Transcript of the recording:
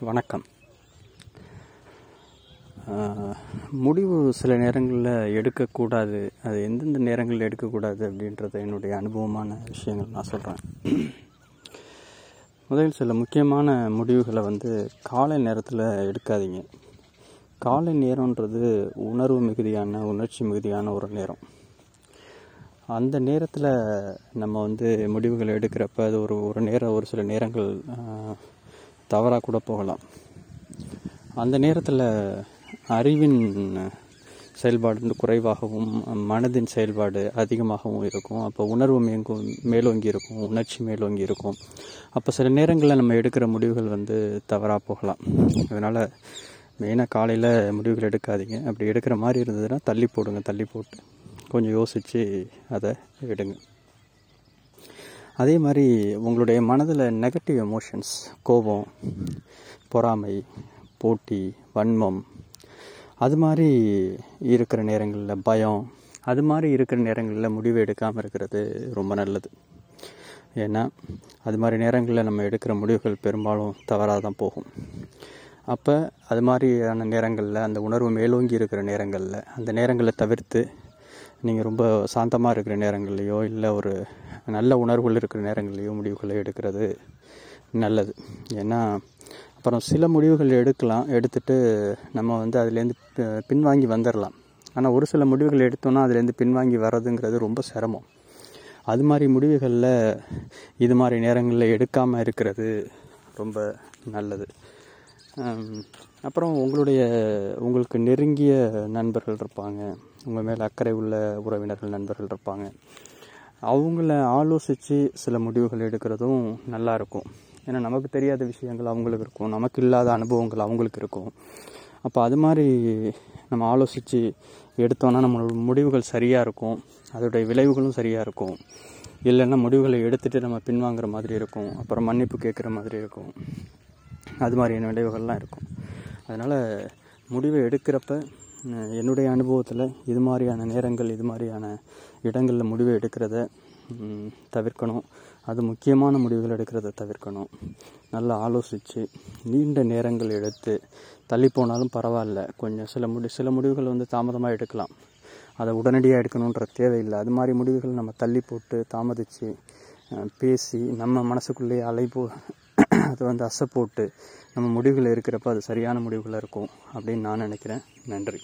வணக்கம். முடிவு சில நேரங்களில் எடுக்கக்கூடாது. அது எந்தெந்த நேரங்களில் எடுக்கக்கூடாது அப்படின்றத என்னுடைய அனுபவமான விஷயங்கள் நான் சொல்கிறேன் முதலில் சில முக்கியமான முடிவுகளை வந்து காலை நேரத்தில் எடுக்காதீங்க. காலை நேரம்ன்றது உணர்வு மிகுதியான உணர்ச்சி மிகுதியான ஒரு நேரம். அந்த நேரத்தில் நம்ம வந்து முடிவுகள் எடுக்கிறப்ப அது ஒரு ஒரு நேரம் ஒரு சில நேரங்கள் தவறாக கூட போகலாம். அந்த நேரத்தில் அறிவின் செயல்பாடு குறைவாகவும் மனதின் செயல்பாடு அதிகமாகவும் இருக்கும். அப்போ உணர்வு மேங்கும் மேலோங்கி இருக்கும் உணர்ச்சி மேலோங்கி இருக்கும். அப்போ சில நேரங்களில் நம்ம எடுக்கிற முடிவுகள் வந்து தவறாக போகலாம். அதனால் மெயினாக காலையில் முடிவுகள் எடுக்காதீங்க. அப்படி எடுக்கிற மாதிரி இருந்ததுன்னா தள்ளி போடுங்க தள்ளி போட்டு கொஞ்சம் யோசித்து அதை விடுங்க அதே மாதிரி உங்களுடைய மனதில் நெகட்டிவ் எமோஷன்ஸ் கோபம் பொறாமை போட்டி வன்மம் அது மாதிரி இருக்கிற நேரங்களில் பயம் அது மாதிரி இருக்கிற நேரங்களில் முடிவு எடுக்காமல் இருக்கிறது ரொம்ப நல்லது. ஏன்னா அது மாதிரி நேரங்களில் நம்ம எடுக்கிற முடிவுகள் பெரும்பாலும் தவறாக தான் போகும். அப்போ அது மாதிரியான நேரங்களில் அந்த உணர்வு மேலோங்கி இருக்கிற நேரங்களில் அந்த நேரங்களை தவிர்த்து நீங்கள் ரொம்ப சாந்தமாக இருக்கிற நேரங்கள்லையோ இல்லை ஒரு நல்ல உணர்வுகள் இருக்கிற நேரங்கள்லையோ முடிவுகளை எடுக்கிறது நல்லது. ஏன்னா அப்புறம் சில முடிவுகள் எடுக்கலாம் எடுத்துட்டு நம்ம வந்து அதுலேருந்து பின்வாங்கி வந்துடலாம் ஆனால் ஒரு சில முடிவுகள் எடுத்தோன்னா அதுலேருந்து பின்வாங்கி வர்றதுங்கிறது ரொம்ப சிரமம். அது மாதிரி முடிவுகளில் இது மாதிரி நேரங்களில் எடுக்காமல் இருக்கிறது ரொம்ப நல்லது. அப்புறம் உங்களுடைய உங்களுக்கு நெருங்கிய நண்பர்கள் இருப்பாங்க. உங்கள் மேலே அக்கறை உள்ள உறவினர்கள் நண்பர்கள் இருப்பாங்க. அவங்கள ஆலோசித்து சில முடிவுகள் எடுக்கிறதும் நல்லாயிருக்கும் ஏன்னா நமக்கு தெரியாத விஷயங்கள் அவங்களுக்கு இருக்கும். நமக்கு இல்லாத அனுபவங்கள் அவங்களுக்கு இருக்கும். அப்போ அது மாதிரி நம்ம ஆலோசித்து எடுத்தோன்னா நம்மளோட முடிவுகள் சரியாக இருக்கும். அதோடைய விளைவுகளும் சரியாக இருக்கும். இல்லைன்னா முடிவுகளை எடுத்துகிட்டு நம்ம பின்வாங்குற மாதிரி இருக்கும். அப்புறம் மன்னிப்பு கேட்குற மாதிரி இருக்கும். அது மாதிரியான விளைவுகள்லாம் இருக்கும். அதனால் முடிவை எடுக்கிறப்ப என்னுடைய அனுபவத்தில் இது மாதிரியான நேரங்கள் இது மாதிரியான இடங்களில் முடிவை எடுக்கிறத தவிர்க்கணும். அது முக்கியமான முடிவுகள் எடுக்கிறத தவிர்க்கணும். நல்லா ஆலோசித்து நீண்ட நேரங்கள் எடுத்து தள்ளி போனாலும் பரவாயில்ல. கொஞ்சம் சில முடி சில முடிவுகள் வந்து தாமதமாக எடுக்கலாம். அதை உடனடியாக எடுக்கணுன்ற தேவையில்லை. அது மாதிரி முடிவுகள் நம்ம தள்ளி போட்டு தாமதித்து பேசி நம்ம மனசுக்குள்ளேயே அலைபோ அது வந்து அசை போட்டு நம்ம முடிவுகள் இருக்கிறப்ப அது சரியான முடிவுகளாக இருக்கும் அப்படின்னு நான் நினைக்கிறேன். நன்றி.